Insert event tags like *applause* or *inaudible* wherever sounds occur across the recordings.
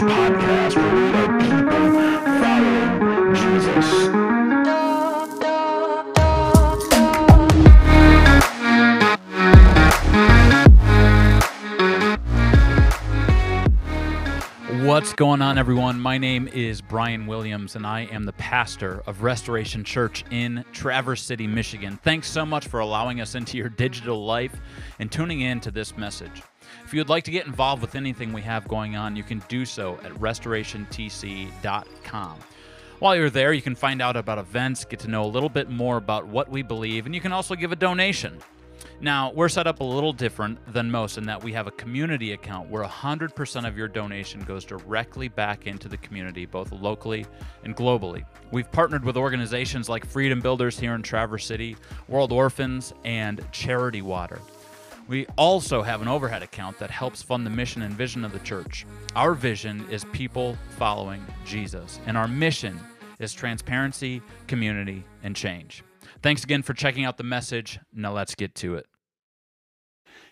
podcast where we people Jesus. What's going on, everyone? My name is Brian Williams, and I am the pastor of Restoration Church in Traverse City, Michigan. Thanks so much for allowing us into your digital life and tuning in to this message. If you would like to get involved with anything we have going on, you can do so at restorationtc.com. While you're there, you can find out about events, get to know a little bit more about what we believe, and you can also give a donation. Now, we're set up a little different than most in that we have a community account where 100% of your donation goes directly back into the community, both locally and globally. We've partnered with organizations like Freedom Builders here in Traverse City, World Orphans, and Charity Water. We also have an overhead account that helps fund the mission and vision of the church. Our vision is people following Jesus, and our mission is transparency, community, and change. Thanks again for checking out the message. Now let's get to it.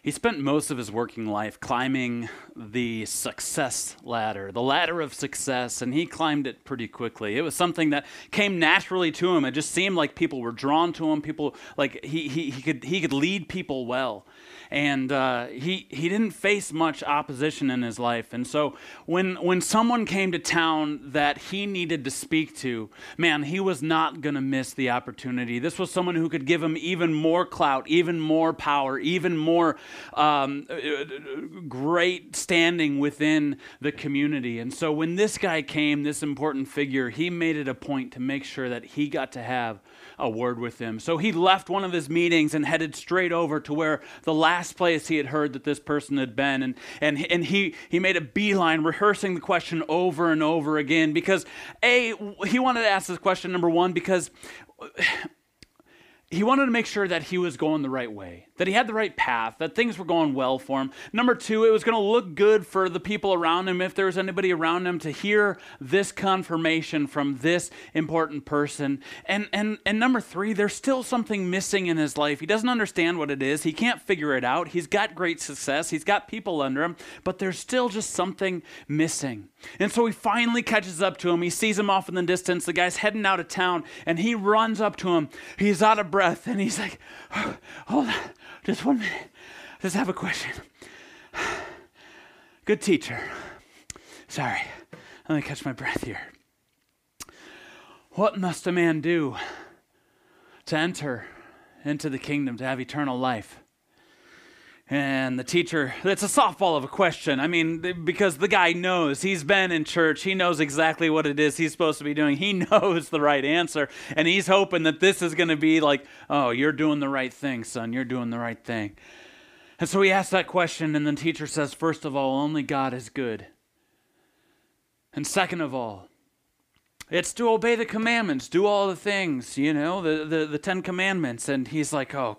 He spent most of his working life climbing the success ladder, the ladder of success, and he climbed it pretty quickly. It was something that came naturally to him. It just seemed like people were drawn to him. People like he he, he could he could lead people well and uh, he he didn't face much opposition in his life. And so when when someone came to town that he needed to speak to, man, he was not going to miss the opportunity. This was someone who could give him even more clout, even more power, even more um, great standing within the community. And so when this guy came, this important figure, he made it a point to make sure that he got to have a word with him. So he left one of his meetings and headed straight over to where the last place he had heard that this person had been. And, and, and he, he made a beeline, rehearsing the question over and over again because, A, he wanted to ask this question, number one, because he wanted to make sure that he was going the right way, that he had the right path, that things were going well for him. Number two, it was going to look good for the people around him, if there was anybody around him, to hear this confirmation from this important person. And, and, and number three, there's still something missing in his life. He doesn't understand what it is, he can't figure it out. He's got great success, he's got people under him, but there's still just something missing. And so he finally catches up to him. He sees him off in the distance. The guy's heading out of town, and he runs up to him. He's out of breath, and he's like, *sighs* Hold on, just one minute. Just have a question. Good teacher. Sorry, let me catch my breath here. What must a man do to enter into the kingdom, to have eternal life? And the teacher, it's a softball of a question. I mean, because the guy knows, he's been in church, he knows exactly what it is he's supposed to be doing, he *laughs* knows the right answer, and he's hoping that this is going to be like, oh, you're doing the right thing, son, you're doing the right thing. And so he asks that question, and the teacher says, first of all, only God is good. And second of all, it's to obey the commandments, do all the things, you know, the, the, the Ten Commandments. And he's like, oh,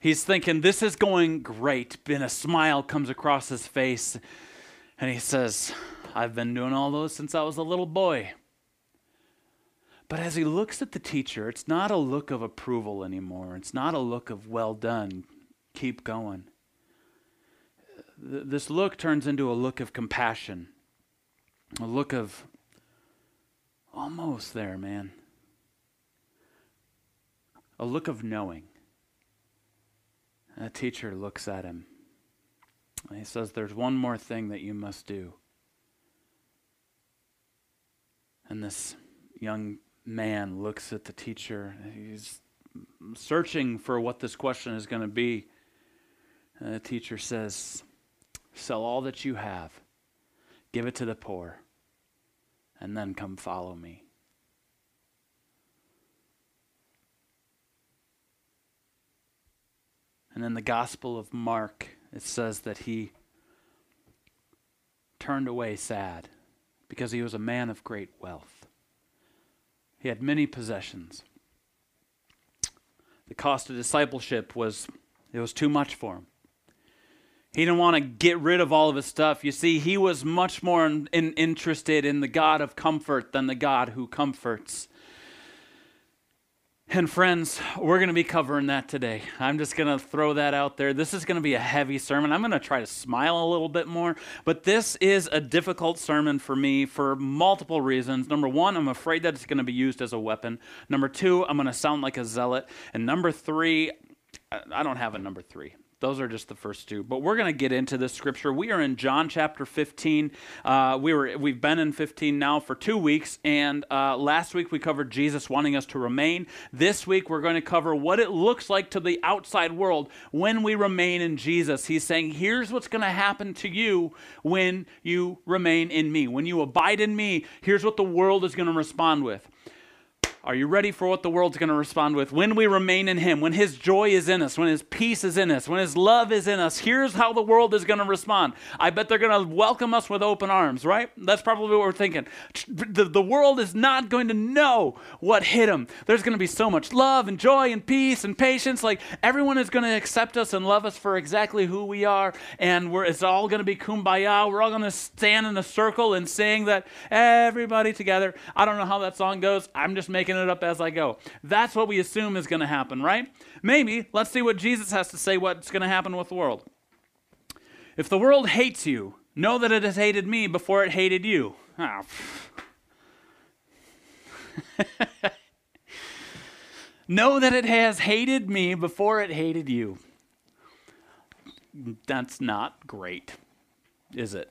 He's thinking, This is going great. And a smile comes across his face. And he says, I've been doing all those since I was a little boy. But as he looks at the teacher, it's not a look of approval anymore. It's not a look of, well done, keep going. This look turns into a look of compassion, a look of almost there, man. A look of knowing. And the teacher looks at him. And he says, There's one more thing that you must do. And this young man looks at the teacher. He's searching for what this question is going to be. And the teacher says, Sell all that you have, give it to the poor, and then come follow me. And in the Gospel of Mark, it says that he turned away sad because he was a man of great wealth. He had many possessions. The cost of discipleship was it was too much for him. He didn't want to get rid of all of his stuff. You see, he was much more in, in, interested in the God of comfort than the God who comforts. And friends, we're going to be covering that today. I'm just going to throw that out there. This is going to be a heavy sermon. I'm going to try to smile a little bit more, but this is a difficult sermon for me for multiple reasons. Number one, I'm afraid that it's going to be used as a weapon. Number two, I'm going to sound like a zealot. And number three, I don't have a number three. Those are just the first two. But we're going to get into this scripture. We are in John chapter 15. Uh, we were, we've been in 15 now for two weeks. And uh, last week we covered Jesus wanting us to remain. This week we're going to cover what it looks like to the outside world when we remain in Jesus. He's saying, here's what's going to happen to you when you remain in me. When you abide in me, here's what the world is going to respond with. Are you ready for what the world's going to respond with? When we remain in Him, when His joy is in us, when His peace is in us, when His love is in us, here's how the world is going to respond. I bet they're going to welcome us with open arms, right? That's probably what we're thinking. The, the world is not going to know what hit them. There's going to be so much love and joy and peace and patience. Like everyone is going to accept us and love us for exactly who we are. And we're, it's all going to be kumbaya. We're all going to stand in a circle and sing that everybody together. I don't know how that song goes. I'm just making it up as I go. That's what we assume is going to happen, right? Maybe. Let's see what Jesus has to say what's going to happen with the world. If the world hates you, know that it has hated me before it hated you. Oh. *laughs* know that it has hated me before it hated you. That's not great, is it?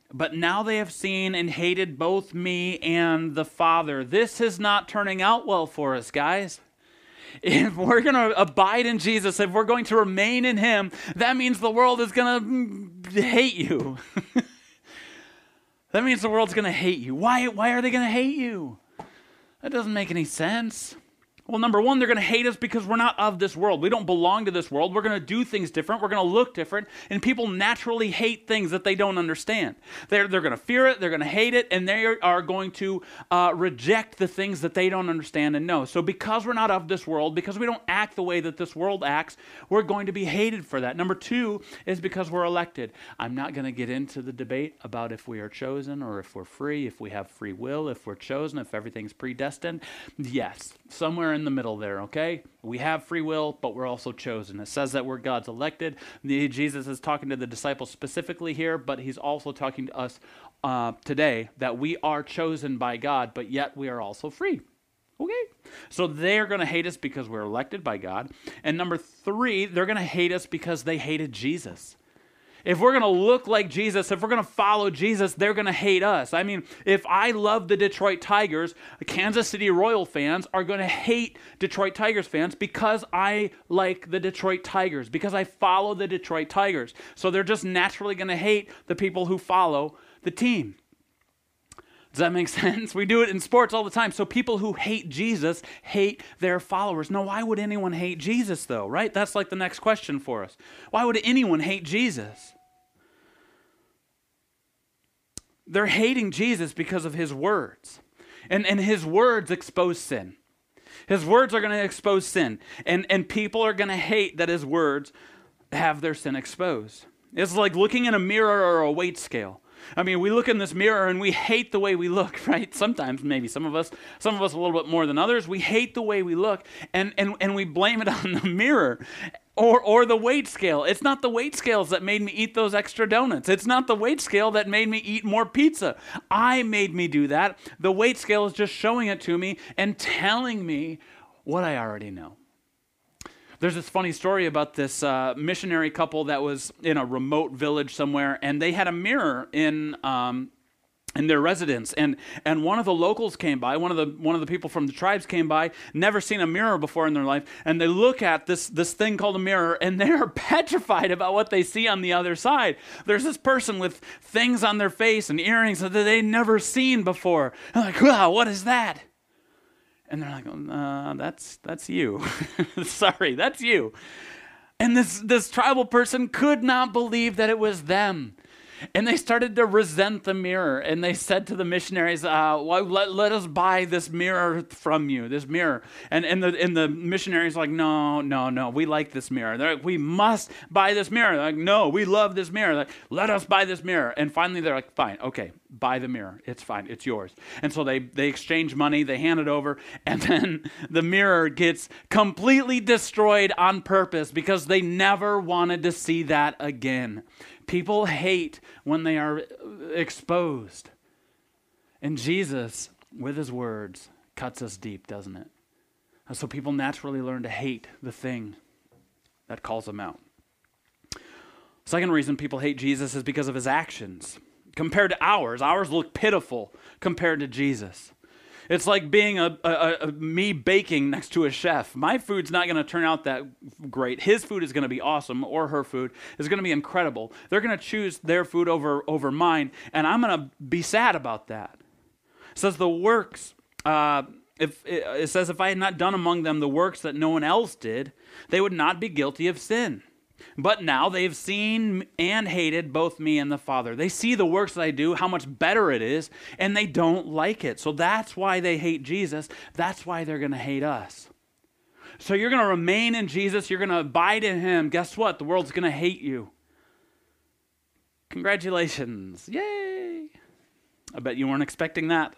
But now they have seen and hated both me and the Father. This is not turning out well for us, guys. If we're going to abide in Jesus, if we're going to remain in Him, that means the world is going to hate you. *laughs* that means the world's going to hate you. Why, why are they going to hate you? That doesn't make any sense. Well, number one, they're going to hate us because we're not of this world. We don't belong to this world. We're going to do things different. We're going to look different. And people naturally hate things that they don't understand. They're, they're going to fear it, they're going to hate it, and they are going to uh, reject the things that they don't understand and know. So, because we're not of this world, because we don't act the way that this world acts, we're going to be hated for that. Number two is because we're elected. I'm not going to get into the debate about if we are chosen or if we're free, if we have free will, if we're chosen, if everything's predestined. Yes, somewhere in in the middle there, okay? We have free will, but we're also chosen. It says that we're God's elected. Jesus is talking to the disciples specifically here, but he's also talking to us uh, today that we are chosen by God, but yet we are also free. Okay? So they're going to hate us because we're elected by God. And number three, they're going to hate us because they hated Jesus. If we're going to look like Jesus, if we're going to follow Jesus, they're going to hate us. I mean, if I love the Detroit Tigers, Kansas City Royal fans are going to hate Detroit Tigers fans because I like the Detroit Tigers, because I follow the Detroit Tigers. So they're just naturally going to hate the people who follow the team. Does that make *laughs* sense? We do it in sports all the time. So people who hate Jesus hate their followers. Now, why would anyone hate Jesus, though, right? That's like the next question for us. Why would anyone hate Jesus? They're hating Jesus because of his words. And, and his words expose sin. His words are going to expose sin. And, and people are going to hate that his words have their sin exposed. It's like looking in a mirror or a weight scale. I mean, we look in this mirror and we hate the way we look, *laughs* right? Sometimes, maybe some of us, some of us a little bit more than others, we hate the way we look and, and, and we blame it *laughs* on the mirror or, or the weight scale. It's not the weight scales that made me eat those extra donuts. It's not the weight scale that made me eat more pizza. I made me do that. The weight scale is just showing it to me and telling me what I already know. There's this funny story about this uh, missionary couple that was in a remote village somewhere, and they had a mirror in. Um, in their residence. And and one of the locals came by one of the one of the people from the tribes came by never seen a mirror before in their life and they look at this this thing called a mirror and *laughs* they are petrified about what they see on the other side. There's this person with things on their face and earrings that they never seen before. And like wow what is that and they're like uh, that's that's you. *laughs* Sorry that's you. And this this tribal person could not believe that it was them and they started to resent the mirror. And they said to the missionaries, uh, well, let, let us buy this mirror from you, this mirror. And, and, the, and the missionaries like, no, no, no, we like this mirror. They're like, we must buy this mirror. They're like, no, we love this mirror. Like, let us buy this mirror. And finally, they're like, fine, okay, buy the mirror. It's fine, it's yours. And so they, they exchange money, they hand it over, *laughs* and then the mirror gets completely destroyed on purpose because they never wanted to see that again. People hate when they are exposed. And Jesus, with his words, cuts us deep, doesn't it? So people naturally learn to hate the thing that calls them out. Second reason people hate Jesus is because of his actions. Compared to ours, ours look pitiful compared to Jesus. It's like being a, a, a, me baking next to a chef. My food's not going to turn out that great. His food is going to be awesome, or her food is going to be incredible. They're going to choose their food over over mine, and I'm going to be sad about that. It says the works. Uh, if it says if I had not done among them the works that no one else did, they would not be guilty of sin. But now they've seen and hated both me and the Father. They see the works that I do, how much better it is, and they don't like it. So that's why they hate Jesus. That's why they're going to hate us. So you're going to remain in Jesus, you're going to abide in Him. Guess what? The world's going to hate you. Congratulations. Yay. I bet you weren't expecting that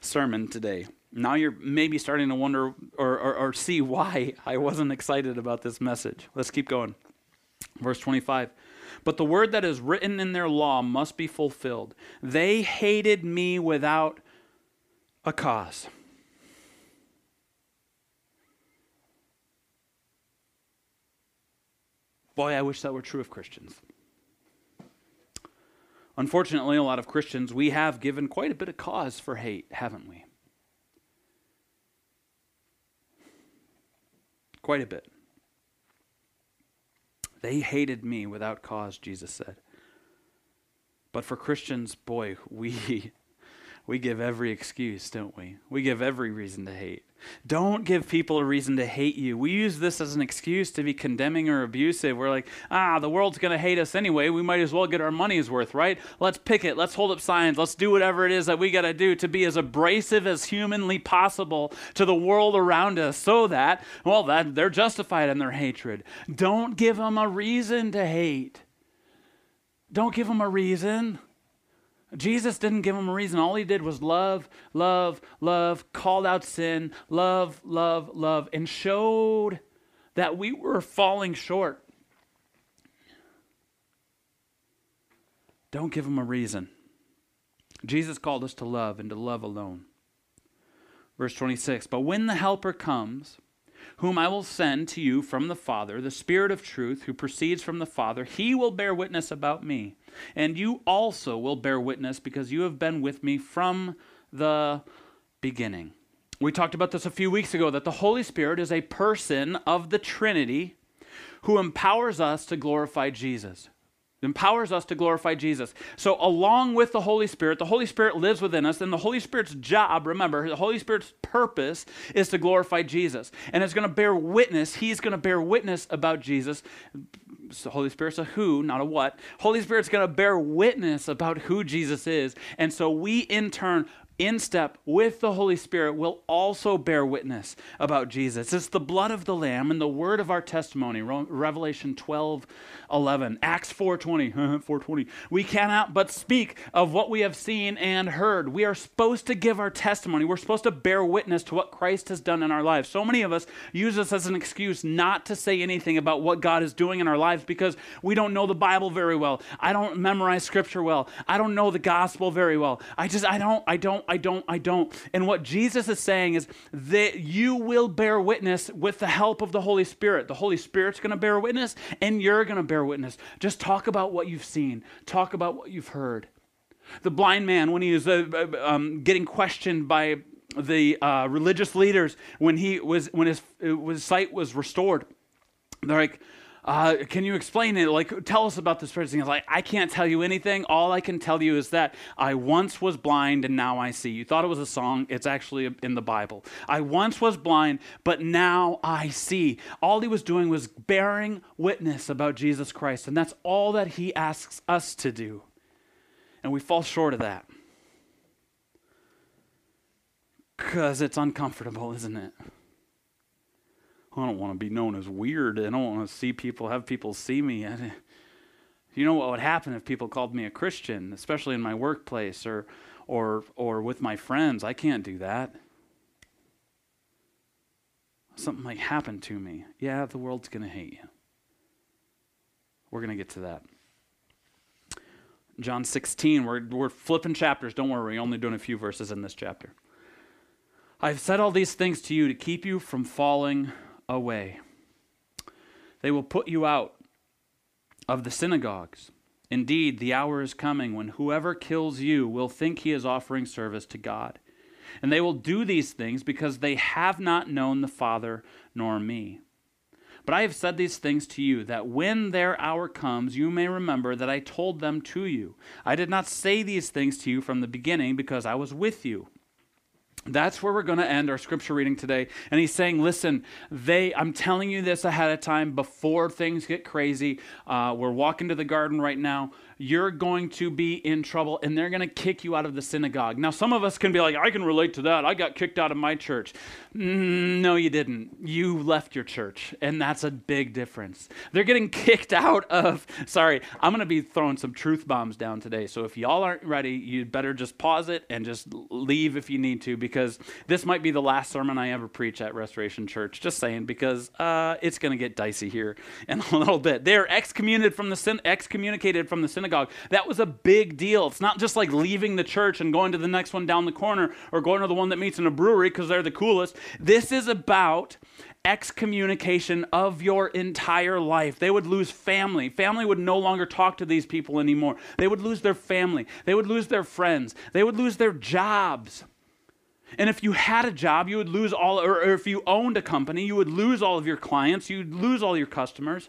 sermon today. Now you're maybe starting to wonder or, or, or see why *laughs* I wasn't excited about this message. Let's keep going. Verse 25. But the word that is written in their law must be fulfilled. They hated me without a cause. Boy, I wish that were true of Christians. Unfortunately, a lot of Christians, we have given quite a bit of cause for hate, haven't we? Quite a bit. They hated me without cause, Jesus said. But for Christians, boy, *laughs* we we give every excuse, don't we? We give every reason to hate. Don't give people a reason to hate you. We use this as an excuse to be condemning or abusive. We're like, ah, the world's going to hate us anyway. We might as well get our money's worth, right? Let's pick it. Let's hold up signs. Let's do whatever it is that we got to do to be as abrasive as humanly possible to the world around us so that, well, that they're justified in their hatred. Don't give them a reason to hate. Don't give them a reason. Jesus didn't give them a reason. All he did was love, love, love, called out sin, love, love, love, and showed that we were falling short. Don't give them a reason. Jesus called us to love and to love alone. Verse 26 But when the Helper comes, whom I will send to you from the Father, the Spirit of truth, who proceeds from the Father, he will bear witness about me. And you also will bear witness because you have been with me from the beginning. We talked about this a few weeks ago that the Holy Spirit is a person of the Trinity who empowers us to glorify Jesus empowers us to glorify Jesus. So, along with the Holy Spirit, the Holy Spirit lives within us, and the Holy Spirit's job, remember, the Holy Spirit's purpose is to glorify Jesus. And it's going to bear witness, He's going to bear witness about Jesus. Holy Spirit's a who, not a what. Holy Spirit's going to bear witness about who Jesus is. And so we, in turn, in step with the Holy Spirit will also bear witness about Jesus. It's the blood of the Lamb and the word of our testimony. Revelation 12, 11. Acts 420. *laughs* 420. We cannot but speak of what we have seen and heard. We are supposed to give our testimony. We're supposed to bear witness to what Christ has done in our lives. So many of us use this as an excuse not to say anything about what God is doing in our lives because we don't know the Bible very well. I don't memorize scripture well. I don't know the gospel very well. I just, I don't, I don't, I don't, I don't. And what Jesus is saying is that you will bear witness with the help of the Holy Spirit. The Holy Spirit's going to bear witness, and you're going to bear witness. Just talk about what you've seen, talk about what you've heard. The blind man, when he was uh, uh, um, getting questioned by the uh, religious leaders, when he was when his, his sight was restored, they're like, uh, "Can you explain it? Like, tell us about this person." He's like, "I can't tell you anything. All I can tell you is that I once was blind and now I see." You thought it was a song? It's actually in the Bible. I once was blind, but now I see. All he was doing was bearing witness about Jesus Christ, and that's all that he asks us to do and we fall short of that. Because it's uncomfortable, isn't it? I don't want to be known as weird. I don't want to see people, have people see me. *laughs* You know what would happen if people called me a Christian, especially in my workplace or, or, or with my friends? I can't do that. Something might happen to me. Yeah, the world's going to hate you. We're going to get to that. John 16, we're, we're flipping chapters. Don't worry, we're only doing a few verses in this chapter. I've said all these things to you to keep you from falling away. They will put you out of the synagogues. Indeed, the hour is coming when whoever kills you will think he is offering service to God. And they will do these things because they have not known the Father nor me. But I have said these things to you, that when their hour comes, you may remember that I told them to you. I did not say these things to you from the beginning because I was with you. That's where we're going to end our scripture reading today. And he's saying, listen, they, I'm telling you this ahead of time before things get crazy. Uh, we're walking to the garden right now you're going to be in trouble and they're going to kick you out of the synagogue. Now, some of us can be like, I can relate to that. I got kicked out of my church. Mm, no, you didn't. You left your church, and that's a big difference. They're getting kicked out of, *laughs* sorry, I'm going to be throwing some truth bombs down today. So if y'all aren't ready, you'd better just pause it and just leave if you need to, because this might be the last sermon I ever preach at Restoration Church. Just saying, because uh, it's going to get dicey here in *laughs* a little bit. They're excommunicated from the, excommunicated from the synagogue synagogue. That was a big deal. It's not just like leaving the church and going to the next one down the corner or going to the one that meets in a brewery because they're the coolest. This is about excommunication of your entire life. They would lose family. Family would no longer talk to these people anymore. They would lose their family. They would lose their friends. They would lose their jobs. And if you had a job, you would lose all, or, if you owned a company, you would lose all of your clients, you'd lose all your customers.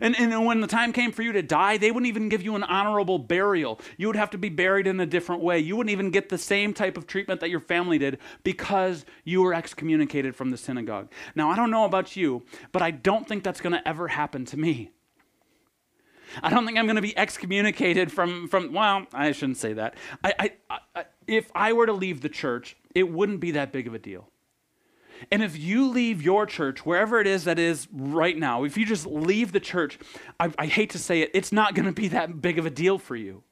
And, and when the time came for you to die, they wouldn't even give you an honorable burial. You would have to be buried in a different way. You wouldn't even get the same type of treatment that your family did because you were excommunicated from the synagogue. Now, I don't know about you, but I don't think that's going to ever happen to me. I don't think I'm going to be excommunicated from, from well, I shouldn't say that. I, I, I, if I were to leave the church, it wouldn't be that big of a deal. And if you leave your church, wherever it is that is right now, if you just leave the church, I, I hate to say it, it's not going to be that big of a deal for you.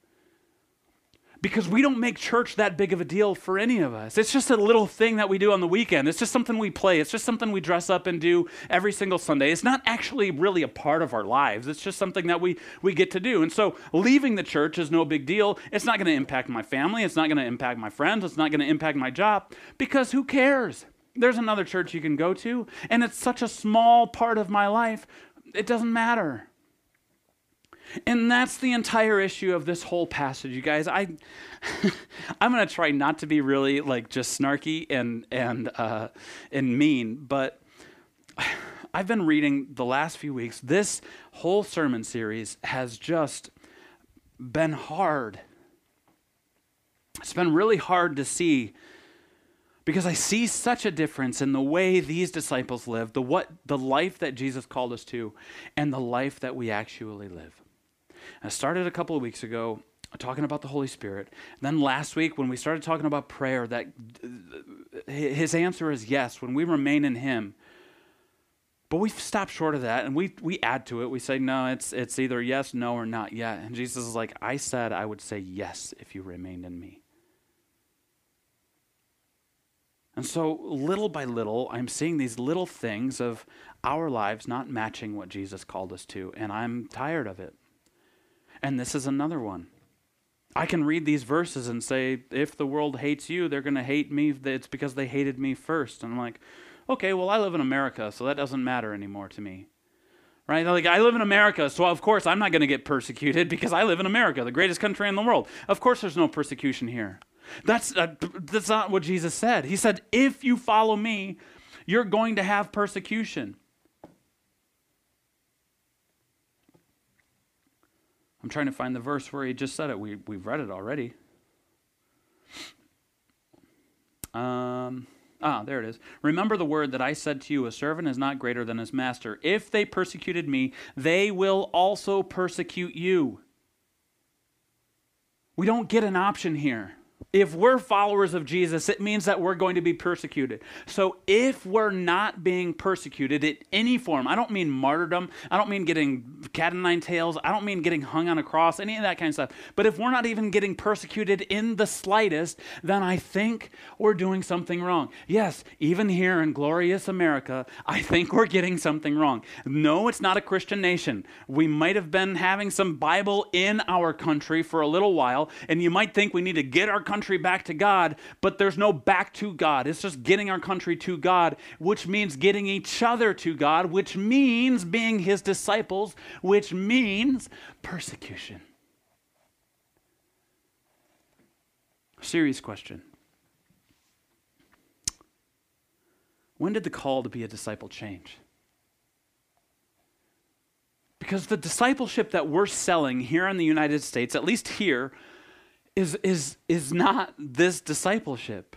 Because we don't make church that big of a deal for any of us. It's just a little thing that we do on the weekend. It's just something we play. It's just something we dress up and do every single Sunday. It's not actually really a part of our lives. It's just something that we, we get to do. And so leaving the church is no big deal. It's not going to impact my family. It's not going to impact my friends. It's not going to impact my job because who cares? There's another church you can go to, and it's such a small part of my life, it doesn't matter. And that's the entire issue of this whole passage, you guys. I, *laughs* I'm going to try not to be really like just snarky and and uh, and mean, but *sighs* I've been reading the last few weeks. This whole sermon series has just been hard. It's been really hard to see because I see such a difference in the way these disciples live, the what the life that Jesus called us to, and the life that we actually live. I started a couple of weeks ago talking about the Holy Spirit. Then last week, when we started talking about prayer, that his answer is yes when we remain in Him. But we've stopped short of that, and we we add to it. We say no, it's it's either yes, no, or not yet. And Jesus is like, I said I would say yes if you remained in me. And so, little by little, I'm seeing these little things of our lives not matching what Jesus called us to, and I'm tired of it. And this is another one. I can read these verses and say, if the world hates you, they're going to hate me. It's because they hated me first. And I'm like, okay, well, I live in America, so that doesn't matter anymore to me. Right? Like, I live in America, so of course I'm not going to get persecuted *laughs* because I live in America, the greatest country in the world. Of course there's no persecution here. That's, uh, that's not what Jesus said. He said, if you follow me, you're going to have persecution. I'm trying to find the verse where he just said it. We, we've read it already. Um, ah, there it is. Remember the word that I said to you a servant is not greater than his master. If they persecuted me, they will also persecute you. We don't get an option here if we're followers of Jesus, it means that we're going to be persecuted. So if we're not being persecuted in any form, I don't mean martyrdom, I don't mean getting cat and nine tails, I don't mean getting hung on a cross, any of that kind of stuff. But if we're not even getting persecuted in the slightest, then I think we're doing something wrong. Yes, even here in glorious America, I think we're getting something wrong. No, it's not a Christian nation. We might have been having some Bible in our country for a little while, and you might think we need to get our country country back to God, but there's no back to God. It's just getting our country to God, which means getting each other to God, which means being his disciples, which means persecution. Serious question. When did the call to be a disciple change? Because the discipleship that we're selling here in the United States, at least here, is, is, is not this discipleship.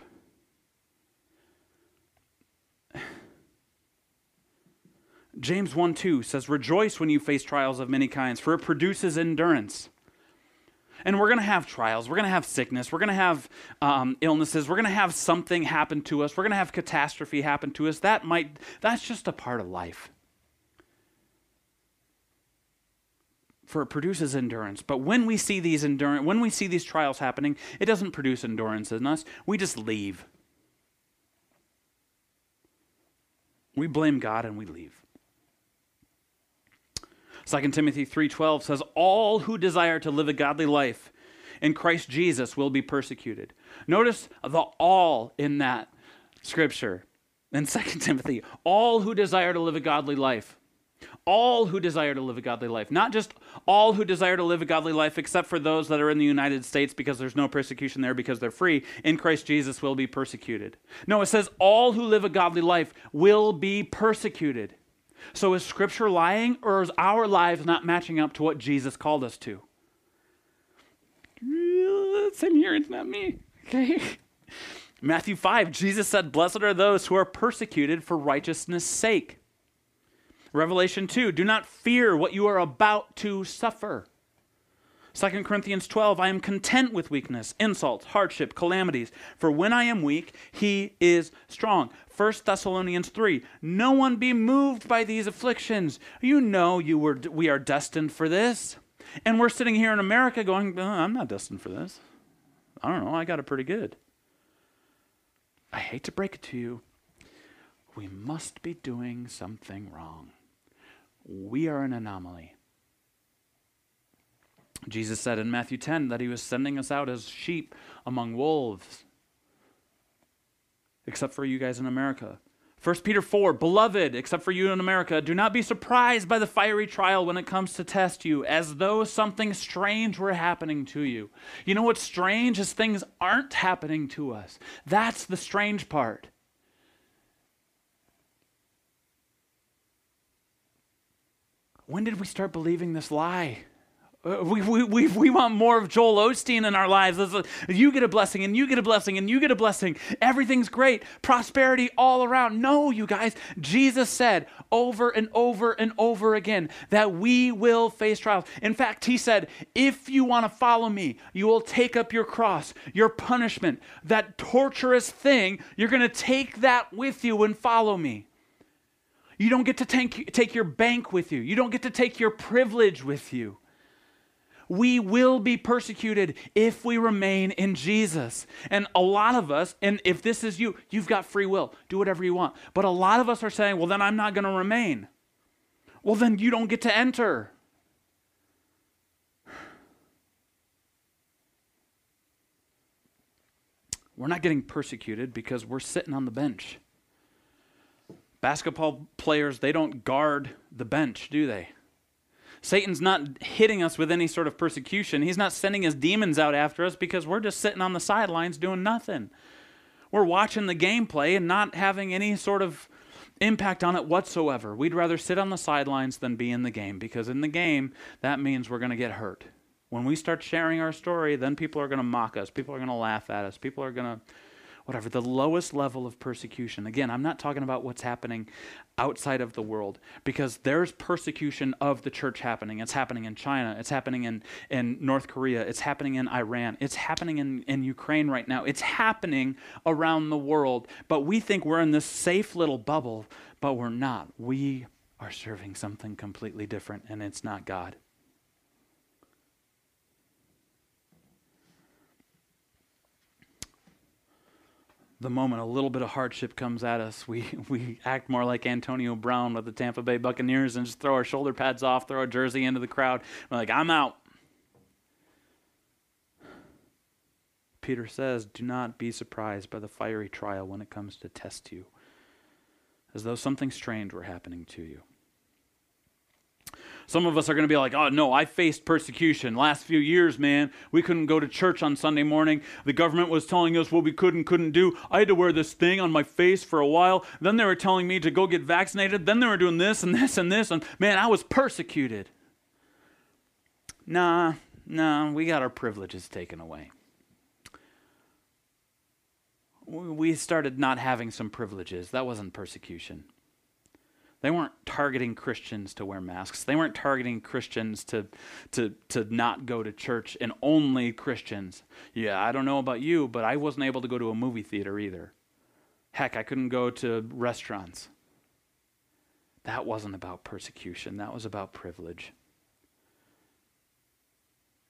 James 1 2 says, Rejoice when you face trials of many kinds, for it produces endurance. And we're going to have trials. We're going to have sickness. We're going to have um, illnesses. We're going to have something happen to us. We're going to have catastrophe happen to us. That might, that's just a part of life. For it produces endurance. But when we see these endurance, when we see these trials happening, it doesn't produce endurance in us. We just leave. We blame God and we leave. 2 Timothy 3:12 says all who desire to live a godly life in Christ Jesus will be persecuted. Notice the all in that scripture. In 2 Timothy, all who desire to live a godly life all who desire to live a godly life. Not just all who desire to live a godly life, except for those that are in the United States because there's no persecution there because they're free. In Christ Jesus will be persecuted. No, it says all who live a godly life will be persecuted. So is Scripture lying or is our lives not matching up to what Jesus called us to? It's here, it's not me. Okay. *laughs* Matthew 5, Jesus said, Blessed are those who are persecuted for righteousness' sake Revelation 2 Do not fear what you are about to suffer. 2 Corinthians 12 I am content with weakness, insults, hardship, calamities, for when I am weak, he is strong. 1 Thessalonians 3 No one be moved by these afflictions. You know you were we are destined for this. And we're sitting here in America going, oh, I'm not destined for this. I don't know, I got it pretty good. I hate to break it to you. We must be doing something wrong we are an anomaly. Jesus said in Matthew 10 that he was sending us out as sheep among wolves, except for you guys in America. 1 Peter 4, beloved, except for you in America, do not be surprised by the fiery trial when it comes to test you, as though something strange were happening to you. You know what's strange is things aren't happening to us. That's the strange part. When did we start believing this lie? Uh, we, we, we, we want more of Joel Osteen in our lives. You get a blessing, and you get a blessing, and you get a blessing. Everything's great. Prosperity all around. No, you guys. Jesus said over and over and over again that we will face trials. In fact, he said, if you want to follow me, you will take up your cross, your punishment, that torturous thing. You're going to take that with you and follow me. You don't get to take, take your bank with you. You don't get to take your privilege with you. We will be persecuted if we remain in Jesus. And a lot of us, and if this is you, you've got free will. Do whatever you want. But a lot of us are saying, well, then I'm not going to remain. Well, then you don't get to enter. We're not getting persecuted because we're sitting on the bench. Basketball players, they don't guard the bench, do they? Satan's not hitting us with any sort of persecution. He's not sending his demons out after us because we're just sitting on the sidelines doing nothing. We're watching the gameplay and not having any sort of impact on it whatsoever. We'd rather sit on the sidelines than be in the game because in the game, that means we're going to get hurt. When we start sharing our story, then people are going to mock us. People are going to laugh at us. People are going to whatever, the lowest level of persecution. Again, I'm not talking about what's happening outside of the world because there's persecution of the church happening. It's happening in China, it's happening in, in North Korea, it's happening in Iran, it's happening in, in Ukraine right now, it's happening around the world. But we think we're in this safe little bubble, but we're not. We are serving something completely different, and it's not God. The moment a little bit of hardship comes at us, we, *laughs* we act more like Antonio Brown with the Tampa Bay Buccaneers and just throw our shoulder pads off, throw our jersey into the crowd. We're like, I'm out. Peter says, Do not be surprised by the fiery trial when it comes to test you, as though something strange were happening to you. Some of us are going to be like, oh, no, I faced persecution. Last few years, man, we couldn't go to church on Sunday morning. The government was telling us what we could and couldn't do. I had to wear this thing on my face for a while. Then they were telling me to go get vaccinated. Then they were doing this and this and this. And man, I was persecuted. Nah, nah, we got our privileges taken away. We started not having some privileges. That wasn't persecution. They weren't targeting Christians to wear masks. They weren't targeting Christians to, to, to not go to church and only Christians. Yeah, I don't know about you, but I wasn't able to go to a movie theater either. Heck, I couldn't go to restaurants. That wasn't about persecution, that was about privilege.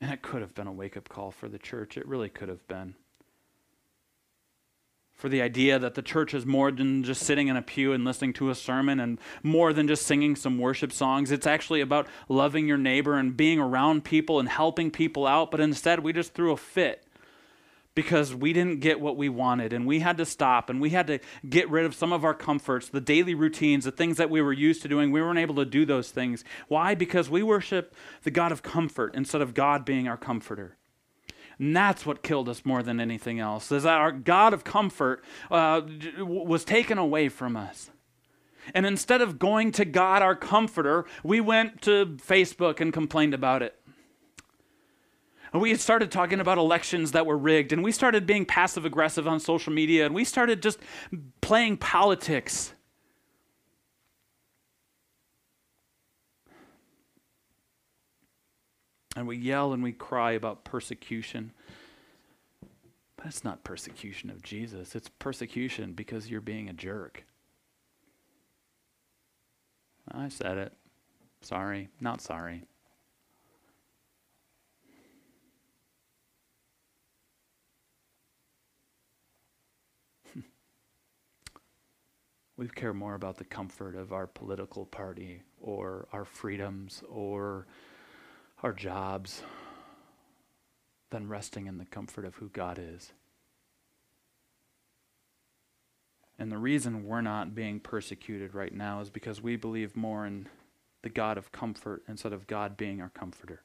And it could have been a wake up call for the church. It really could have been for the idea that the church is more than just sitting in a pew and listening to a sermon and more than just singing some worship songs. It's actually about loving your neighbor and being around people and helping people out. But instead, we just threw a fit because we didn't get what we wanted and we had to stop and we had to get rid of some of our comforts, the daily routines, the things that we were used to doing. We weren't able to do those things. Why? Because we worship the God of comfort instead of God being our comforter. And that's what killed us more than anything else, is that our God of comfort uh, was taken away from us. And instead of going to God, our comforter, we went to Facebook and complained about it. We started talking about elections that were rigged, and we started being passive aggressive on social media, and we started just playing politics. And we yell and we cry about persecution. But it's not persecution of Jesus, it's persecution because you're being a jerk. I said it. Sorry, not sorry. *laughs* we care more about the comfort of our political party or our freedoms or our jobs than resting in the comfort of who God is. And the reason we're not being persecuted right now is because we believe more in the God of comfort instead of God being our comforter.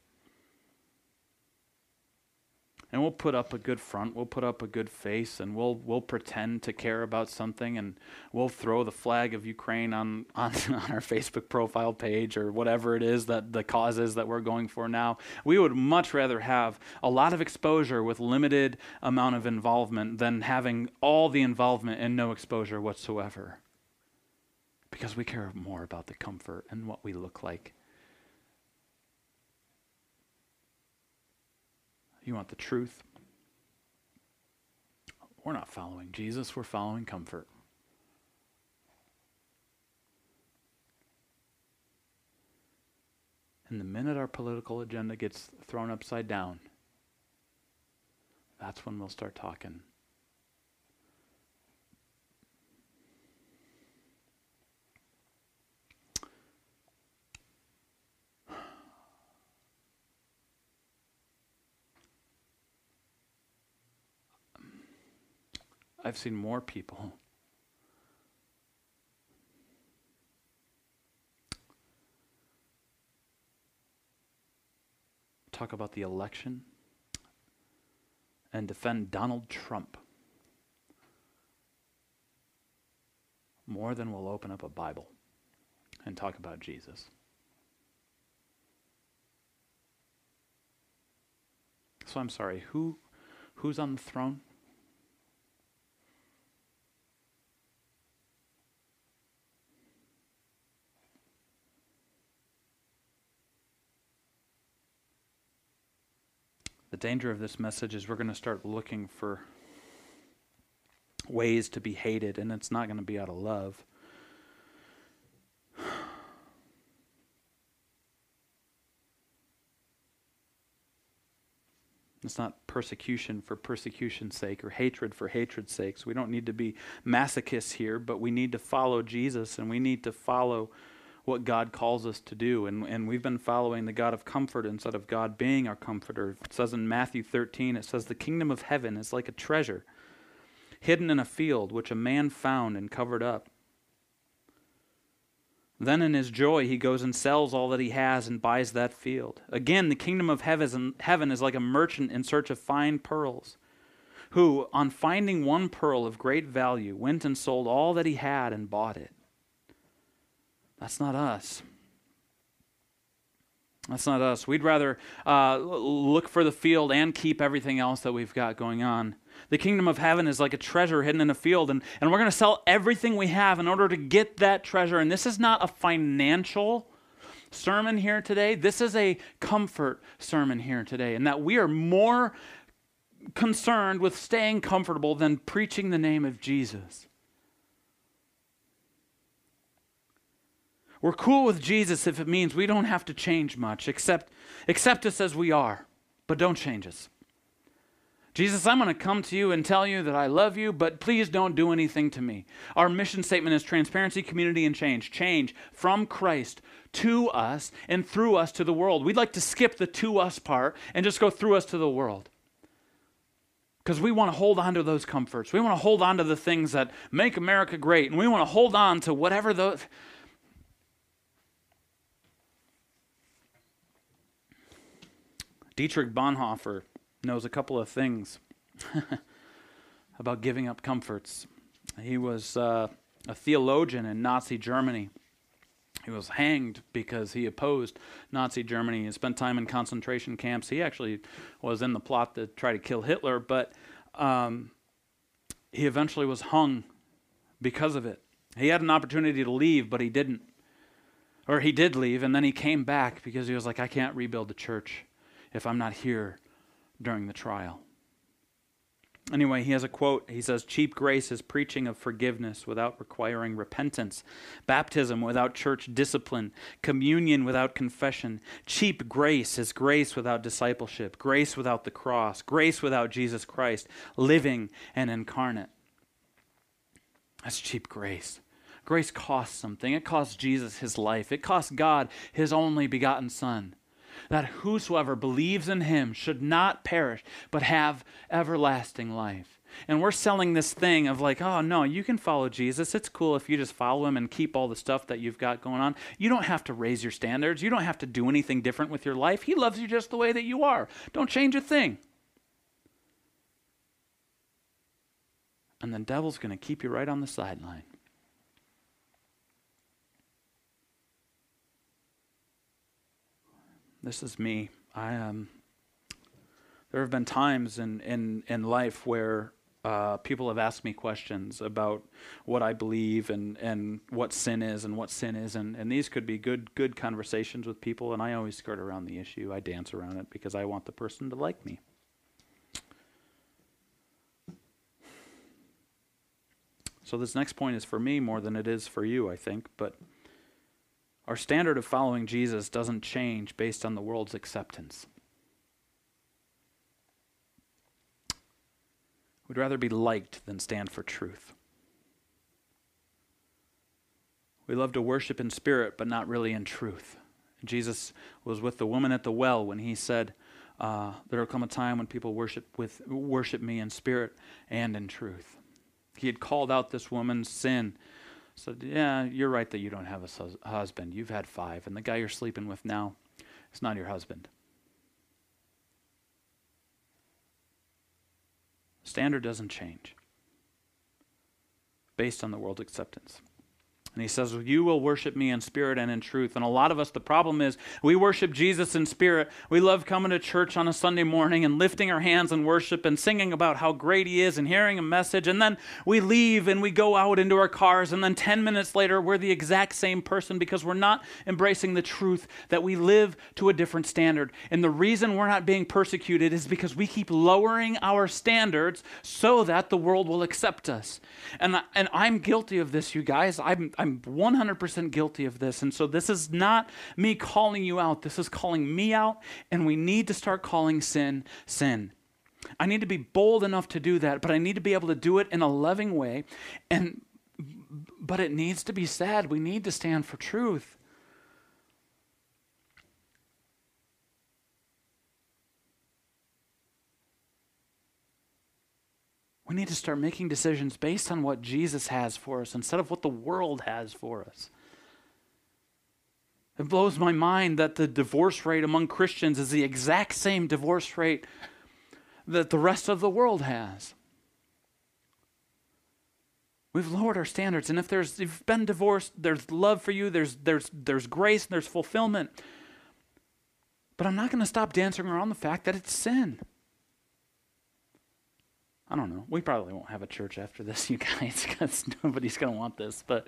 And we'll put up a good front, we'll put up a good face, and we'll we'll pretend to care about something, and we'll throw the flag of Ukraine on, *laughs* on, on our Facebook profile page or whatever it is that the cause is that we're going for now. We would much rather have a lot of exposure with limited amount of involvement than having all the involvement and no exposure whatsoever. Because we care more about the comfort and what we look like You want the truth? We're not following Jesus, we're following comfort. And the minute our political agenda gets thrown upside down, that's when we'll start talking I've seen more people talk about the election and defend Donald Trump more than we'll open up a Bible and talk about Jesus. So I'm sorry, who who's on the throne? Danger of this message is we're going to start looking for ways to be hated, and it's not going to be out of love. It's not persecution for persecution's sake or hatred for hatred's sake. So we don't need to be masochists here, but we need to follow Jesus and we need to follow what God calls us to do. And, and we've been following the God of comfort instead of God being our comforter. It says in Matthew 13, it says, The kingdom of heaven is like a treasure hidden in a field, which a man found and covered up. Then in his joy, he goes and sells all that he has and buys that field. Again, the kingdom of heaven is like a merchant in search of fine pearls, who, on finding one pearl of great value, went and sold all that he had and bought it. That's not us. That's not us. We'd rather uh, look for the field and keep everything else that we've got going on. The kingdom of heaven is like a treasure hidden in a field, and, and we're going to sell everything we have in order to get that treasure. And this is not a financial sermon here today. This is a comfort sermon here today, and that we are more concerned with staying comfortable than preaching the name of Jesus. We're cool with Jesus if it means we don't have to change much. Accept, accept us as we are, but don't change us. Jesus, I'm going to come to you and tell you that I love you, but please don't do anything to me. Our mission statement is transparency, community, and change. Change from Christ to us and through us to the world. We'd like to skip the to us part and just go through us to the world. Because we want to hold on to those comforts. We want to hold on to the things that make America great. And we want to hold on to whatever those. Dietrich Bonhoeffer knows a couple of things *laughs* about giving up comforts. He was uh, a theologian in Nazi Germany. He was hanged because he opposed Nazi Germany. He spent time in concentration camps. He actually was in the plot to try to kill Hitler, but um, he eventually was hung because of it. He had an opportunity to leave, but he didn't. Or he did leave, and then he came back because he was like, I can't rebuild the church if I'm not here during the trial. Anyway, he has a quote. He says, Cheap grace is preaching of forgiveness without requiring repentance, baptism without church discipline, communion without confession. Cheap grace is grace without discipleship, grace without the cross, grace without Jesus Christ, living and incarnate. That's cheap grace. Grace costs something. It costs Jesus his life, it costs God his only begotten Son that whosoever believes in him should not perish, but have everlasting life. And we're selling this thing of like, oh, no, you can follow Jesus. It's cool if you just follow him and keep all the stuff that you've got going on. You don't have to raise your standards. You don't have to do anything different with your life. He loves you just the way that you are. Don't change a thing. And the devil's going to keep you right on the sideline. This is me. I um, there have been times in in in life where uh, people have asked me questions about what I believe and, and what sin is and what sin is, and, and these could be good good conversations with people. And I always skirt around the issue. I dance around it because I want the person to like me. So this next point is for me more than it is for you, I think. But our standard of following Jesus doesn't change based on the world's acceptance. We'd rather be liked than stand for truth. We love to worship in spirit, but not really in truth. Jesus was with the woman at the well when he said, uh, "There will come a time when people worship with worship me in spirit and in truth." He had called out this woman's sin so, yeah, you're right that you don't have a husband. You've had five, and the guy you're sleeping with now is not your husband. Standard doesn't change based on the world's acceptance. And he says, You will worship me in spirit and in truth. And a lot of us, the problem is we worship Jesus in spirit. We love coming to church on a Sunday morning and lifting our hands in worship and singing about how great he is and hearing a message. And then we leave and we go out into our cars. And then 10 minutes later, we're the exact same person because we're not embracing the truth that we live to a different standard. And the reason we're not being persecuted is because we keep lowering our standards so that the world will accept us. And, and I'm guilty of this, you guys. I'm, 100% guilty of this. And so this is not me calling you out. This is calling me out. And we need to start calling sin, sin. I need to be bold enough to do that, but I need to be able to do it in a loving way. And but it needs to be said. We need to stand for truth. We need to start making decisions based on what Jesus has for us instead of what the world has for us. It blows my mind that the divorce rate among Christians is the exact same divorce rate that the rest of the world has. We've lowered our standards, and if there's you've been divorced, there's love for you, there's there's there's grace, and there's fulfillment. But I'm not going to stop dancing around the fact that it's sin. I don't know. We probably won't have a church after this, *laughs* you guys, because nobody's going to want this. But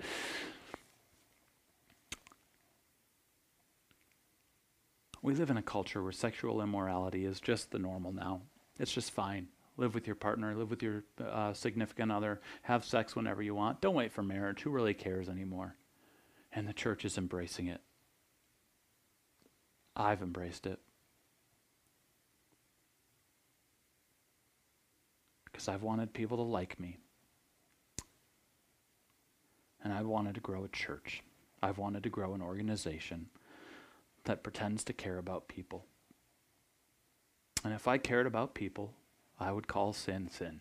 we live in a culture where sexual immorality is just the normal now. It's just fine. Live with your partner, live with your uh, significant other, have sex whenever you want. Don't wait for marriage. Who really cares anymore? And the church is embracing it. I've embraced it. Because I've wanted people to like me. And I've wanted to grow a church. I've wanted to grow an organization that pretends to care about people. And if I cared about people, I would call sin sin.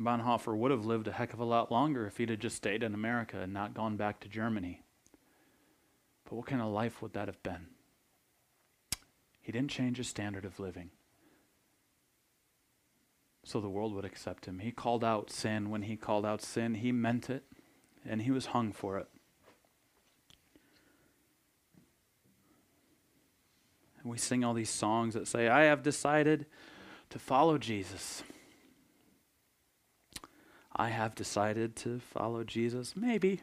Bonhoeffer would have lived a heck of a lot longer if he'd have just stayed in America and not gone back to Germany. But what kind of life would that have been? He didn't change his standard of living. So the world would accept him. He called out sin. When he called out sin, he meant it, and he was hung for it. And we sing all these songs that say, I have decided to follow Jesus. I have decided to follow Jesus? Maybe.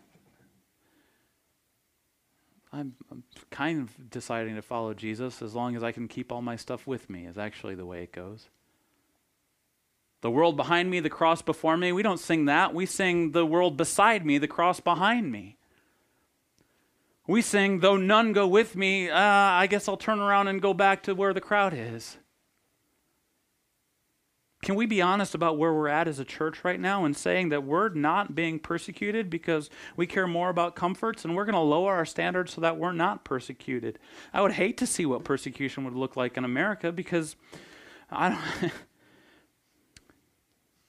I'm, I'm, kind of deciding to follow Jesus as long as I can keep all my stuff with me, is actually the way it goes. The world behind me, the cross before me, we don't sing that. We sing the world beside me, the cross behind me. We sing, though none go with me, uh, I guess I'll turn around and go back to where the crowd is. Can we be honest about where we're at as a church right now and saying that we're not being persecuted because we care more about comforts and we're going to lower our standards so that we're not persecuted? I would hate to see what persecution would look like in America because I don't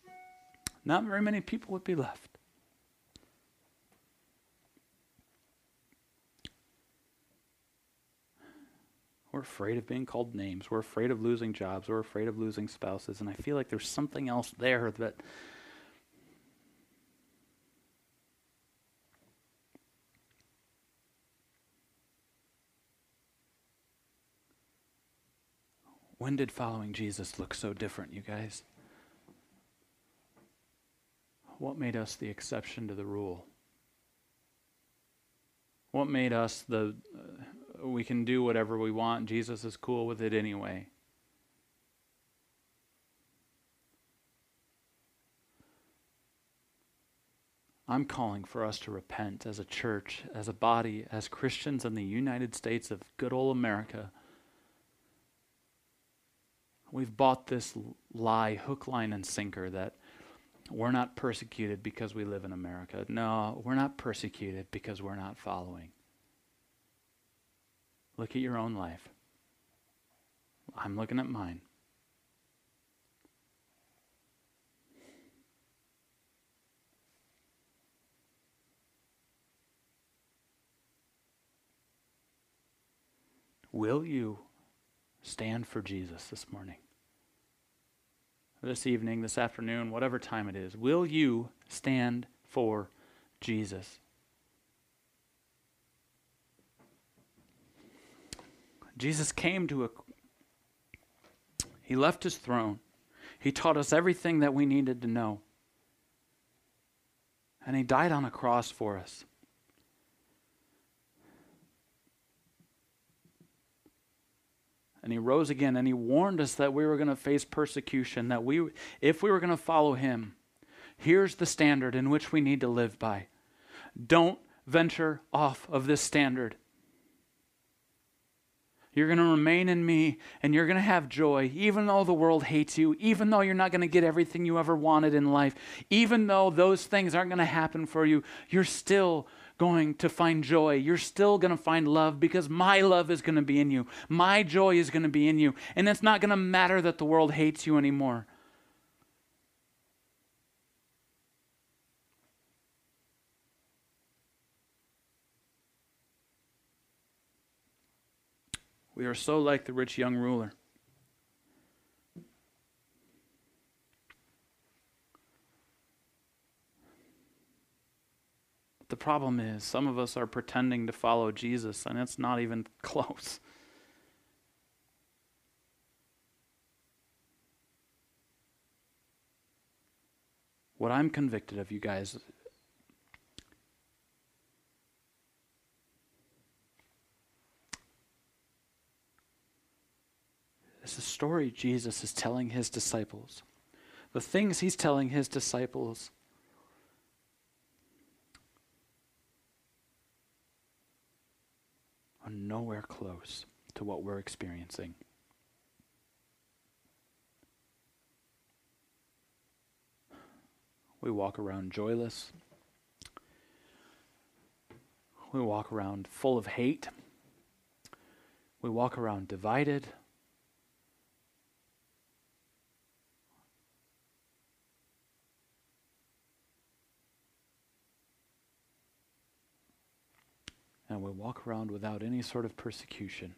*laughs* not very many people would be left. We're afraid of being called names. We're afraid of losing jobs. We're afraid of losing spouses. And I feel like there's something else there that. When did following Jesus look so different, you guys? What made us the exception to the rule? What made us the. Uh, we can do whatever we want. Jesus is cool with it anyway. I'm calling for us to repent as a church, as a body, as Christians in the United States of good old America. We've bought this lie, hook, line, and sinker that we're not persecuted because we live in America. No, we're not persecuted because we're not following. Look at your own life. I'm looking at mine. Will you stand for Jesus this morning? This evening, this afternoon, whatever time it is, will you stand for Jesus? Jesus came to a. He left his throne. He taught us everything that we needed to know. And he died on a cross for us. And he rose again and he warned us that we were going to face persecution, that we if we were going to follow him, here's the standard in which we need to live by. Don't venture off of this standard. You're going to remain in me and you're going to have joy, even though the world hates you, even though you're not going to get everything you ever wanted in life, even though those things aren't going to happen for you. You're still going to find joy. You're still going to find love because my love is going to be in you. My joy is going to be in you. And it's not going to matter that the world hates you anymore. We are so like the rich young ruler. The problem is, some of us are pretending to follow Jesus, and it's not even *laughs* close. What I'm convicted of, you guys, is the story Jesus is telling his disciples. The things he's telling his disciples are nowhere close to what we're experiencing. We walk around joyless. We walk around full of hate. We walk around divided. And we walk around without any sort of persecution.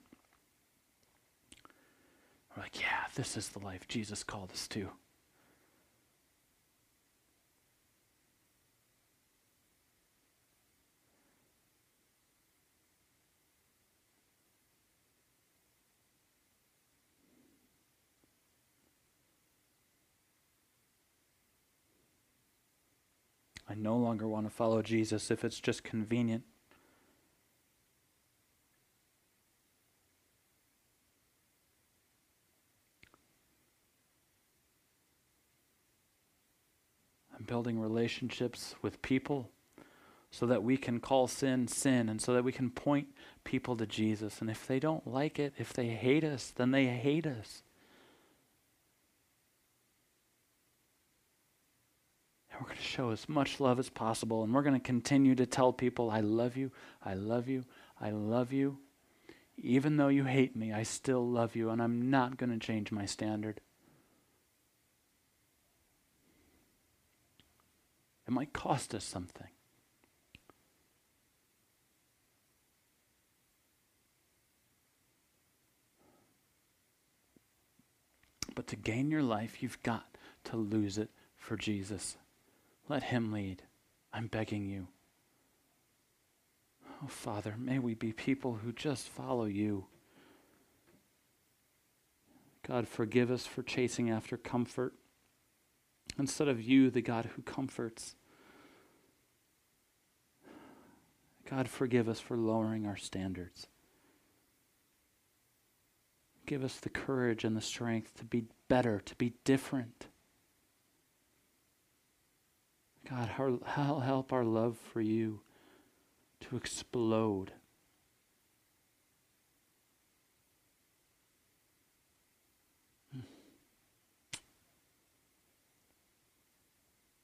We're like, yeah, this is the life Jesus called us to. I no longer want to follow Jesus if it's just convenient. Building relationships with people so that we can call sin sin and so that we can point people to Jesus. And if they don't like it, if they hate us, then they hate us. And we're going to show as much love as possible. And we're going to continue to tell people, I love you, I love you, I love you. Even though you hate me, I still love you, and I'm not going to change my standard. It might cost us something. But to gain your life, you've got to lose it for Jesus. Let Him lead. I'm begging you. Oh, Father, may we be people who just follow you. God, forgive us for chasing after comfort instead of you, the God who comforts. God, forgive us for lowering our standards. Give us the courage and the strength to be better, to be different. God, help our love for you to explode.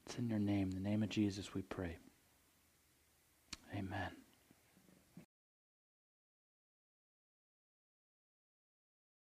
It's in your name, the name of Jesus, we pray. Amen.